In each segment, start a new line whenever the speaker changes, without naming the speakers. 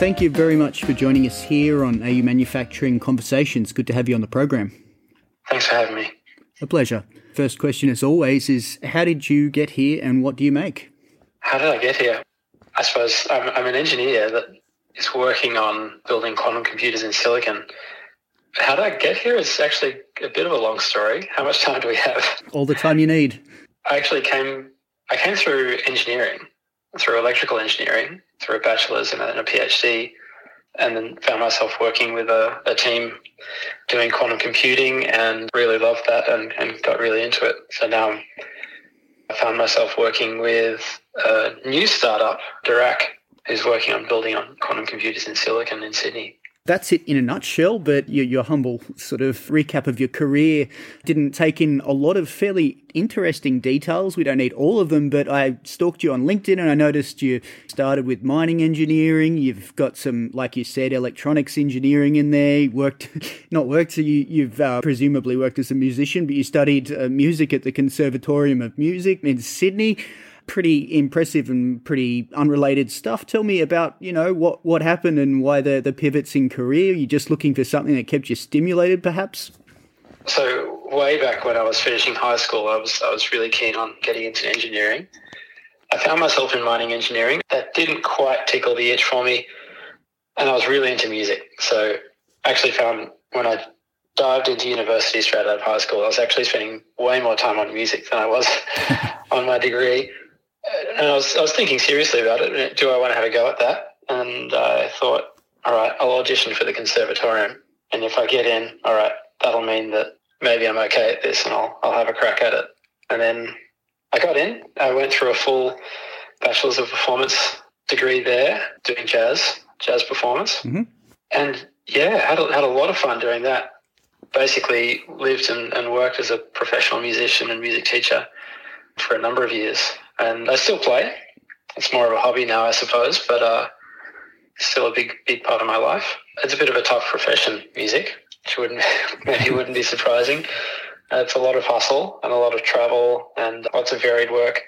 thank you very much for joining us here on AU Manufacturing Conversations. Good to have you on the program.
Thanks for having me.
A pleasure. First question, as always, is how did you get here and what do you make?
How did I get here? I suppose I'm, I'm an engineer that is working on building quantum computers in silicon. How did I get here is actually a bit of a long story. How much time do we have?
All the time you need.
I actually came I came through engineering, through electrical engineering, through a bachelor's and a, a PhD, and then found myself working with a, a, team doing quantum computing and really loved that and, and got really into it. So now I found myself working with a new startup, Diraq, who's working on building on quantum computers in silicon in Sydney
that's it in a nutshell. But your, your, humble sort of recap of your career didn't take in a lot of fairly interesting details. We don't need all of them, but I stalked you on LinkedIn and I noticed you started with mining engineering. You've got some, like you said, electronics engineering in there. worked, not worked, so you, have uh, presumably worked as a musician, but you studied uh, music at the Conservatorium of Music in Sydney pretty impressive and pretty unrelated stuff. Tell me about, you know, what, what happened and why the, the pivots in career. You're just looking for something that kept you stimulated, perhaps?
So way back when I was finishing high school, I was I was really keen on getting into engineering. I found myself in mining engineering. That didn't quite tickle the itch for me, and I was really into music. So I actually found when I dived into university straight out of high school, I was actually spending way more time on music than I was on my degree and I was, I was thinking seriously about it. Do I want to have a go at that? And I thought, all right, I'll audition for the conservatorium. And if I get in, all right, that'll mean that maybe I'm okay at this and I'll, I'll have a crack at it. And then I got in. I went through a full Bachelor's of Performance degree there doing jazz, jazz performance. Mm-hmm. And yeah, had a, had a lot of fun doing that. Basically lived and, and worked as a professional musician and music teacher for a number of years and I still play. It's more of a hobby now, I suppose, but uh, still a big, big part of my life. It's a bit of a tough profession, music, which wouldn't maybe wouldn't be surprising. Uh, it's a lot of hustle and a lot of travel and lots of varied work.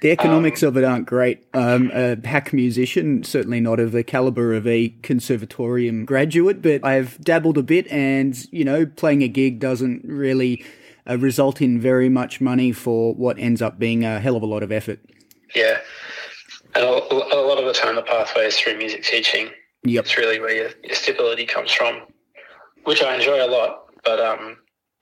The economics um, of it aren't great. Um, a hack musician, certainly not of the caliber of a conservatorium graduate, but I've dabbled a bit, and you know, playing a gig doesn't really uh, result in very much money for what ends up being a hell of a lot of effort.
Yeah. And a, a lot of the time, the pathway is through music teaching.
Yep.
It's really where your, your stability comes from, which I enjoy a lot. But um,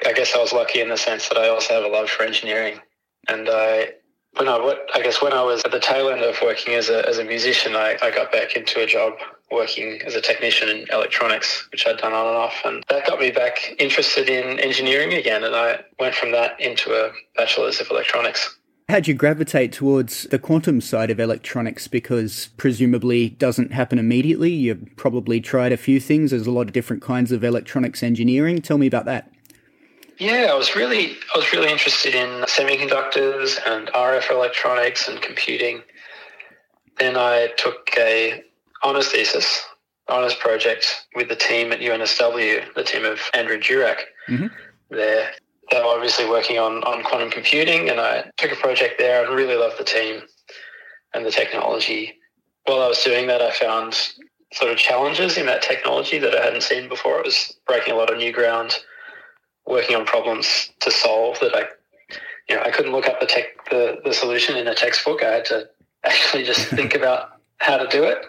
I guess I was lucky in the sense that I also have a love for engineering. And I, when I, I guess when I was at the tail end of working as a, as a musician, I, I got back into a job working as a technician in electronics, which I'd done on and off. And that got me back interested in engineering again. And I went from that into a bachelor's of electronics.
How'd you gravitate towards the quantum side of electronics? Because presumably doesn't happen immediately. You've probably tried a few things. There's a lot of different kinds of electronics engineering. Tell me about that.
Yeah, I was really I was really interested in semiconductors and RF electronics and computing. Then I took a honours thesis, honours project with the team at UNSW, the team of Andrew Dzurak. Mm-hmm. There, they were obviously working on, on quantum computing, and I took a project there and really loved the team and the technology. While I was doing that, I found sort of challenges in that technology that I hadn't seen before. It was breaking a lot of new ground, working on problems to solve that I, you know, I couldn't look up the tech, the, the solution in a textbook. I had to actually just think about how to do it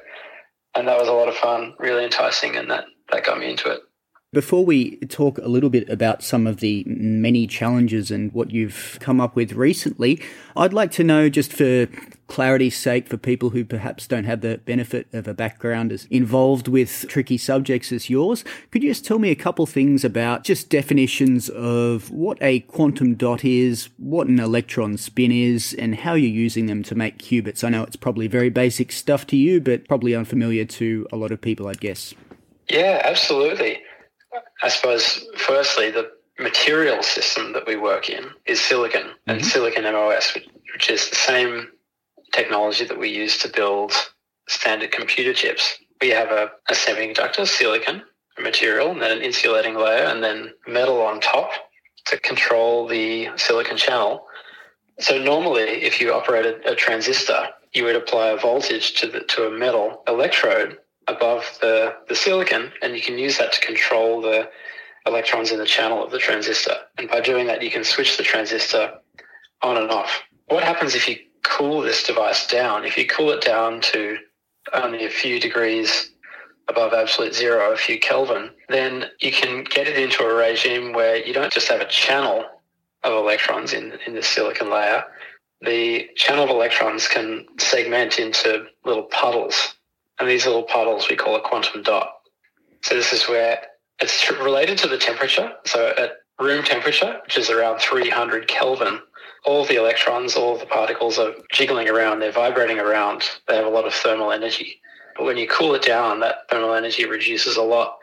and that was a lot of fun, really enticing, and that that got me into it.
Before we talk a little bit about some of the many challenges and what you've come up with recently, I'd like to know, just for clarity's sake, for people who perhaps don't have the benefit of a background as involved with tricky subjects as yours, could you just tell me a couple things about just definitions of what a quantum dot is, what an electron spin is, and how you're using them to make qubits? I know it's probably very basic stuff to you, but probably unfamiliar to a lot of people, I'd guess.
Yeah, absolutely. I suppose, firstly, the material system that we work in is silicon mm-hmm. and silicon MOS, which, which is the same technology that we use to build standard computer chips. We have a, a semiconductor, silicon, a material, and then an insulating layer, and then metal on top to control the silicon channel. So normally, if you operated a transistor, you would apply a voltage to the, to a metal electrode above the, the silicon, and you can use that to control the electrons in the channel of the transistor. And by doing that, you can switch the transistor on and off. What happens if you cool this device down? If you cool it down to only a few degrees above absolute zero, a few Kelvin, then you can get it into a regime where you don't just have a channel of electrons in, in the silicon layer. The channel of electrons can segment into little puddles. And these little puddles we call a quantum dot. So this is where it's related to the temperature. So at room temperature, which is around 300 Kelvin, all the electrons, all the particles are jiggling around, they're vibrating around, they have a lot of thermal energy. But when you cool it down, that thermal energy reduces a lot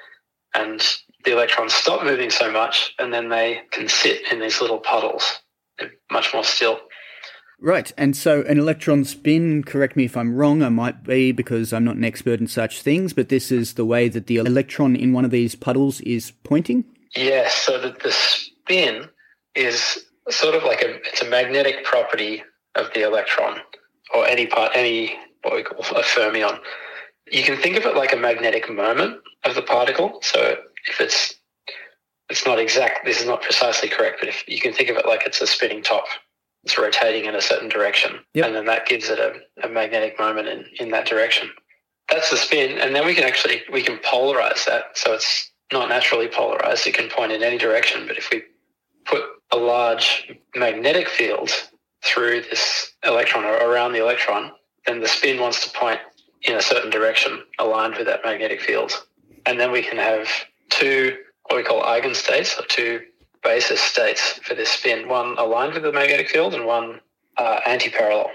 and the electrons stop moving so much and then they can sit in these little puddles. They're much more still.
Right, and so an electron spin, correct me if I'm wrong, I might be because I'm not an expert in such things, but this is the way that the electron in one of these puddles is pointing?
Yes, so that the spin is sort of like a it's a magnetic property of the electron or any part any what we call a fermion. You can think of it like a magnetic moment of the particle. So if it's it's not exact, this is not precisely correct, but if you can think of it like it's a spinning top it's rotating in a certain direction. Yep. And then that gives it a, a magnetic moment in, in that direction. That's the spin. And then we can actually, we can polarize that. So it's not naturally polarized. It can point in any direction. But if we put a large magnetic field through this electron or around the electron, then the spin wants to point in a certain direction aligned with that magnetic field. And then we can have two, what we call eigenstates, or two basis states for this spin, one aligned with the magnetic field and one uh, anti-parallel.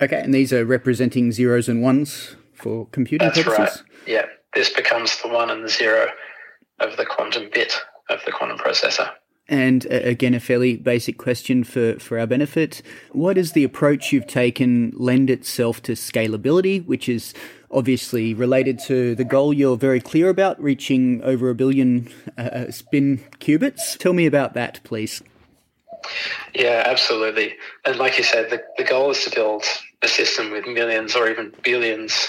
Okay, and these are representing zeros and ones for computing
That's
purposes?
right. Yeah, this becomes the one and the zero of the quantum bit of the quantum processor.
And uh, again, a fairly basic question for, for our benefit. What does the approach you've taken lend itself to scalability, which is obviously related to the goal you're very clear about, reaching over a billion uh, uh, spin qubits? Tell me about that, please.
Yeah, absolutely. And like you said, the, the goal is to build a system with millions or even billions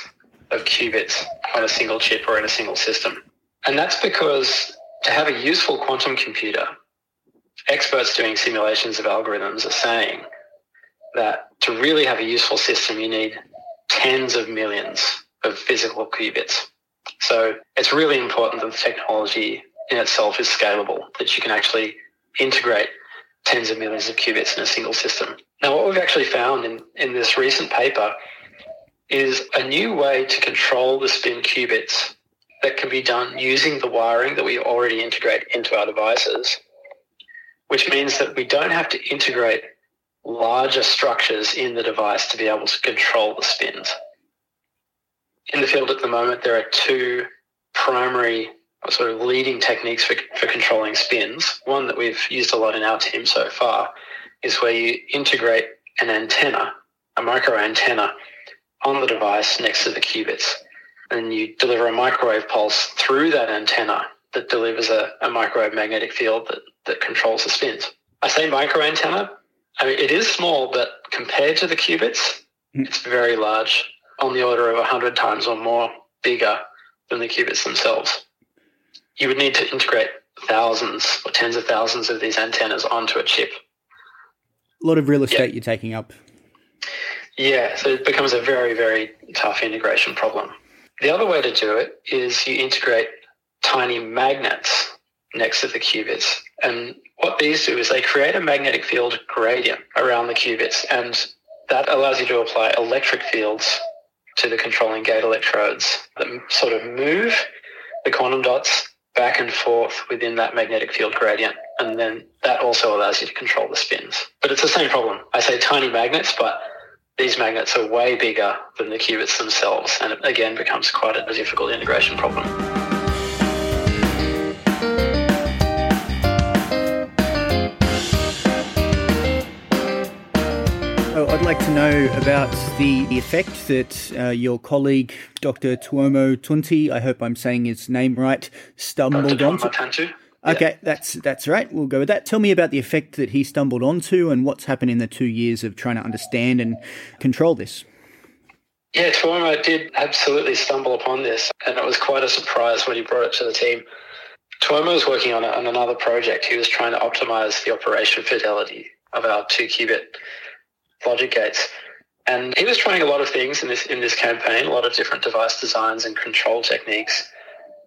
of qubits on a single chip or in a single system. And that's because to have a useful quantum computer, experts doing simulations of algorithms are saying that to really have a useful system, you need tens of millions of physical qubits. So it's really important that the technology in itself is scalable, that you can actually integrate tens of millions of qubits in a single system. Now, what we've actually found in, in this recent paper is a new way to control the spin qubits that can be done using the wiring that we already integrate into our devices which means that we don't have to integrate larger structures in the device to be able to control the spins. In the field at the moment, there are two primary sort of leading techniques for, for controlling spins. One that we've used a lot in our team so far is where you integrate an antenna, a micro antenna, on the device next to the qubits. And you deliver a microwave pulse through that antenna that delivers a, a microwave magnetic field that that controls the spins. I say micro antenna. I mean, it is small, but compared to the qubits, mm. it's very large, on the order of 100 times or more bigger than the qubits themselves. You would need to integrate thousands or tens of thousands of these antennas onto a chip.
A lot of real estate yeah. you're taking up.
Yeah, so it becomes a very, very tough integration problem. The other way to do it is you integrate tiny magnets next to the qubits. And what these do is they create a magnetic field gradient around the qubits, and that allows you to apply electric fields to the controlling gate electrodes that sort of move the quantum dots back and forth within that magnetic field gradient. And then that also allows you to control the spins. But it's the same problem. I say tiny magnets, but these magnets are way bigger than the qubits themselves. And it again becomes quite a difficult integration problem.
Like to know about the, the effect that uh, your colleague, Dr. Tuomo Tanttu, I hope I'm saying his name right, stumbled onto. Okay, that's that's right. We'll go with that. Tell me about the effect that he stumbled onto and what's happened in the two years of trying to understand and control this.
Yeah, Tuomo did absolutely stumble upon this, and it was quite a surprise when he brought it to the team. Tuomo was working on, a, on another project. He was trying to optimize the operation fidelity of our two qubit logic gates. And he was trying a lot of things in this in this campaign, a lot of different device designs and control techniques.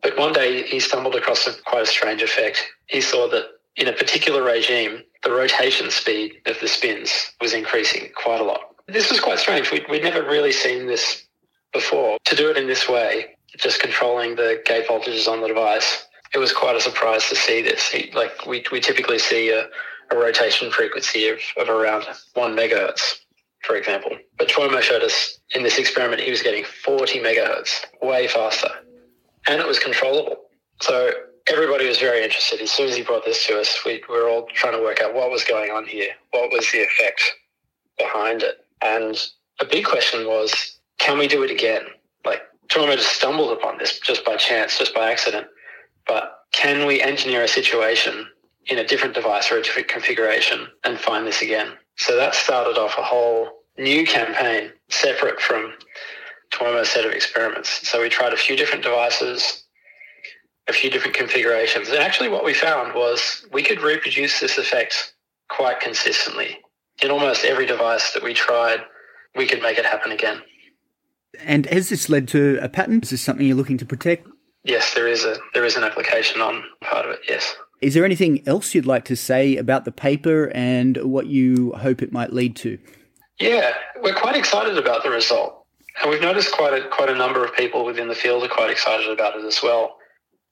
But one day he stumbled across a, quite a strange effect. He saw that in a particular regime, the rotation speed of the spins was increasing quite a lot. This was quite strange. We'd, we'd never really seen this before. To do it in this way, just controlling the gate voltages on the device, it was quite a surprise to see this. He, like we, we typically see a, a rotation frequency of, of around one megahertz, for example. But Tuomo showed us in this experiment he was getting 40 megahertz, way faster, and it was controllable. So everybody was very interested. As soon as he brought this to us, we, we were all trying to work out what was going on here, what was the effect behind it. And a big question was, can we do it again? Like Tuomo just stumbled upon this just by chance, just by accident. But can we engineer a situation in a different device or a different configuration and find this again? So that started off a whole new campaign separate from Tuomo's set of experiments. So we tried a few different devices, a few different configurations. And actually what we found was we could reproduce this effect quite consistently in almost every device that we tried, we could make it happen again.
And has this led to a patent? Is this something you're looking to protect?
Yes, there is a there is an application on part of it. Yes.
Is there anything else you'd like to say about the paper and what you hope it might lead to?
Yeah, we're quite excited about the result, and we've noticed quite a quite a number of people within the field are quite excited about it as well.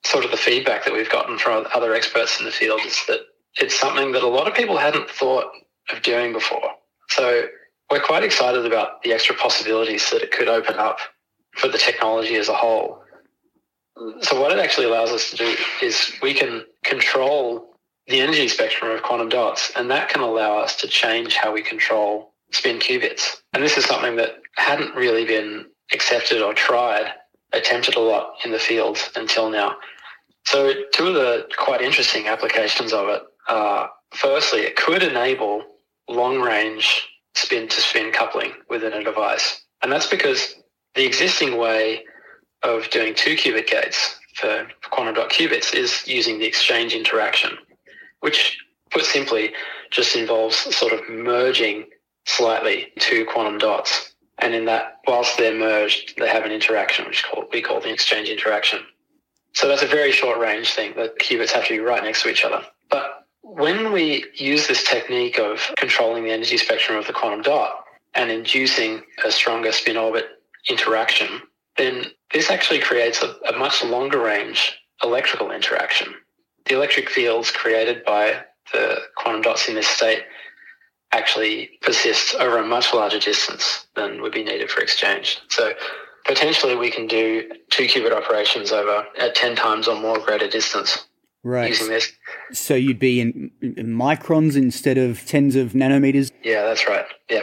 Sort of the feedback that we've gotten from other experts in the field is that it's something that a lot of people hadn't thought of doing before. So we're quite excited about the extra possibilities that it could open up for the technology as a whole. So what it actually allows us to do is we can control the energy spectrum of quantum dots, and that can allow us to change how we control spin qubits. And this is something that hadn't really been accepted or tried, attempted a lot in the field until now. So two of the quite interesting applications of it are, firstly, it could enable long range spin to spin coupling within a device. And that's because the existing way of doing two qubit gates for quantum dot qubits is using the exchange interaction, which put simply just involves sort of merging slightly two quantum dots. And in that, whilst they're merged, they have an interaction, which we call the exchange interaction. So that's a very short range thing. The qubits have to be right next to each other. But when we use this technique of controlling the energy spectrum of the quantum dot and inducing a stronger spin orbit interaction, then this actually creates a, a much longer range electrical interaction. The electric fields created by the quantum dots in this state actually persist over a much larger distance than would be needed for exchange. So potentially we can do two qubit operations over at 10 times or more greater distance right. using this.
So you'd be in, in microns instead of tens of nanometers?
Yeah, that's right. Yeah.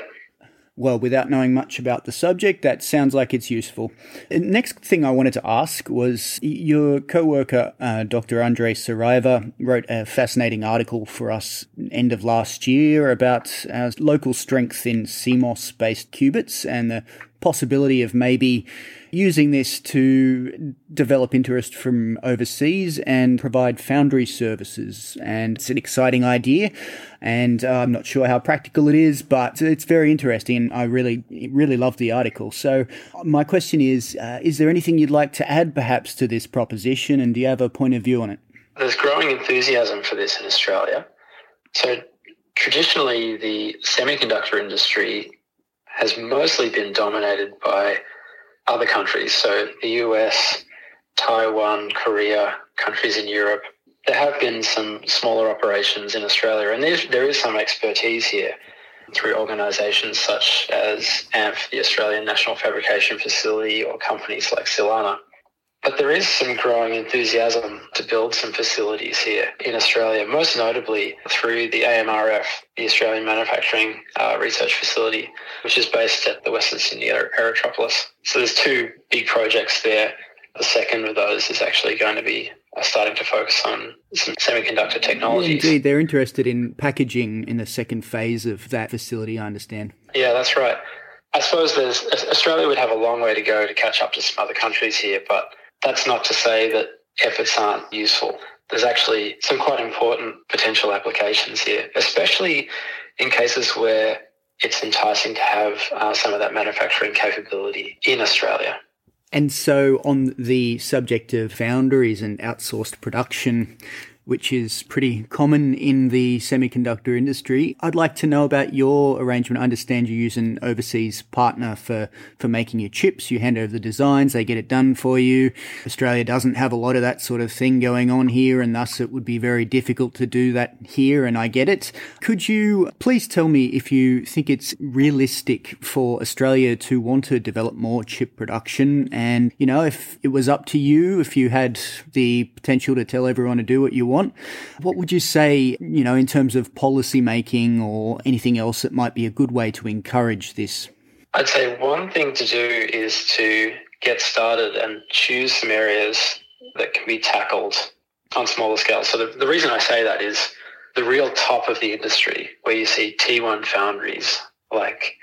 Well, without knowing much about the subject, that sounds like it's useful. Next thing I wanted to ask was your co worker, uh, Dr. Andre Saraiva, wrote a fascinating article for us end of last year about uh, local strength in CMOS based qubits and the possibility of maybe using this to develop interest from overseas and provide foundry services. And it's an exciting idea, and uh, I'm not sure how practical it is, but it's very interesting. I really, really love the article. So, my question is uh, Is there anything you'd like to add perhaps to this proposition, and do you have a point of view on it?
There's growing enthusiasm for this in Australia. So, traditionally, the semiconductor industry has mostly been dominated by other countries. So the US, Taiwan, Korea, countries in Europe. There have been some smaller operations in Australia, and there is some expertise here through organisations such as ANF, the Australian National Fabrication Facility, or companies like Silanna. But there is some growing enthusiasm to build some facilities here in Australia, most notably through the AMRF, the Australian Manufacturing uh, Research Facility, which is based at the Western Sydney Aerotropolis. So there's two big projects there. The second of those is actually going to be uh, starting to focus on some semiconductor technologies.
Indeed, they're interested in packaging in the second phase of that facility, I understand.
Yeah, that's right. I suppose there's Australia would have a long way to go to catch up to some other countries here, but that's not to say that efforts aren't useful. There's actually some quite important potential applications here, especially in cases where it's enticing to have uh, some of that manufacturing capability in Australia.
And so, on the subject of foundries and outsourced production, which is pretty common in the semiconductor industry. I'd like to know about your arrangement. I understand you use an overseas partner for, for making your chips. You hand over the designs, they get it done for you. Australia doesn't have a lot of that sort of thing going on here, and thus it would be very difficult to do that here, and I get it. Could you please tell me if you think it's realistic for Australia to want to develop more chip production? And, you know, if it was up to you, if you had the potential to tell everyone to do what you want. What would you say, you know, in terms of policy making or anything else that might be a good way to encourage this?
I'd say one thing to do is to get started and choose some areas that can be tackled on smaller scale. So the, the reason I say that is the real top of the industry, where you see T1 foundries like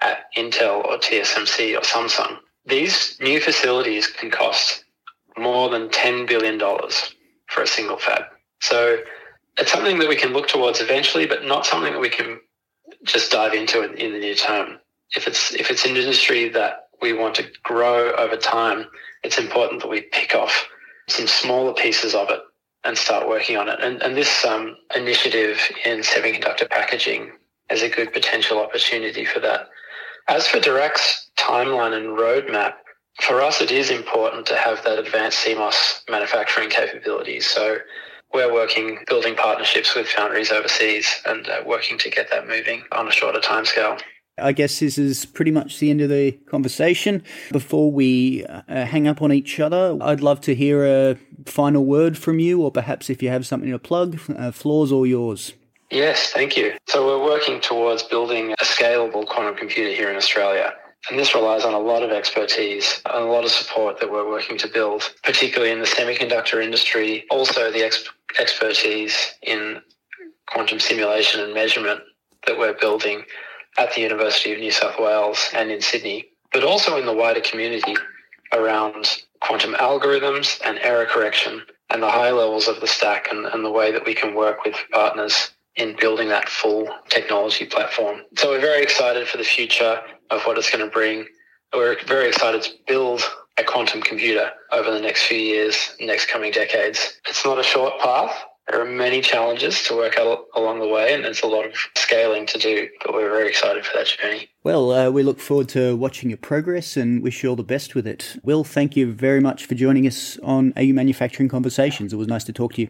at Intel or TSMC or Samsung, these new facilities can cost more than $10 billion for a single fab. So it's something that we can look towards eventually, but not something that we can just dive into in, in the near term. If it's if it's an industry that we want to grow over time, it's important that we pick off some smaller pieces of it and start working on it. And, and this um, initiative in semiconductor packaging is a good potential opportunity for that. As for Diraq's timeline and roadmap, for us, it is important to have that advanced CMOS manufacturing capability. So we're working, building partnerships with foundries overseas and uh, working to get that moving on a shorter timescale.
I guess this is pretty much the end of the conversation. Before we uh, hang up on each other, I'd love to hear a final word from you, or perhaps if you have something to plug, uh, floors all yours.
Yes, thank you. So, we're working towards building a scalable quantum computer here in Australia. And this relies on a lot of expertise and a lot of support that we're working to build, particularly in the semiconductor industry, also the ex- expertise in quantum simulation and measurement that we're building at the University of New South Wales and in Sydney, but also in the wider community around quantum algorithms and error correction and the high levels of the stack and, and the way that we can work with partners in building that full technology platform. So we're very excited for the future of what it's going to bring. We're very excited to build a quantum computer over the next few years, next coming decades. It's not a short path. There are many challenges to work out along the way, and there's a lot of scaling to do, but we're very excited for that journey.
Well, uh, we look forward to watching your progress and wish you all the best with it. Will, thank you very much for joining us on AU Manufacturing Conversations. It was nice to talk to you.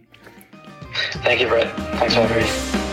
Thank you, Brett. Thanks for having me.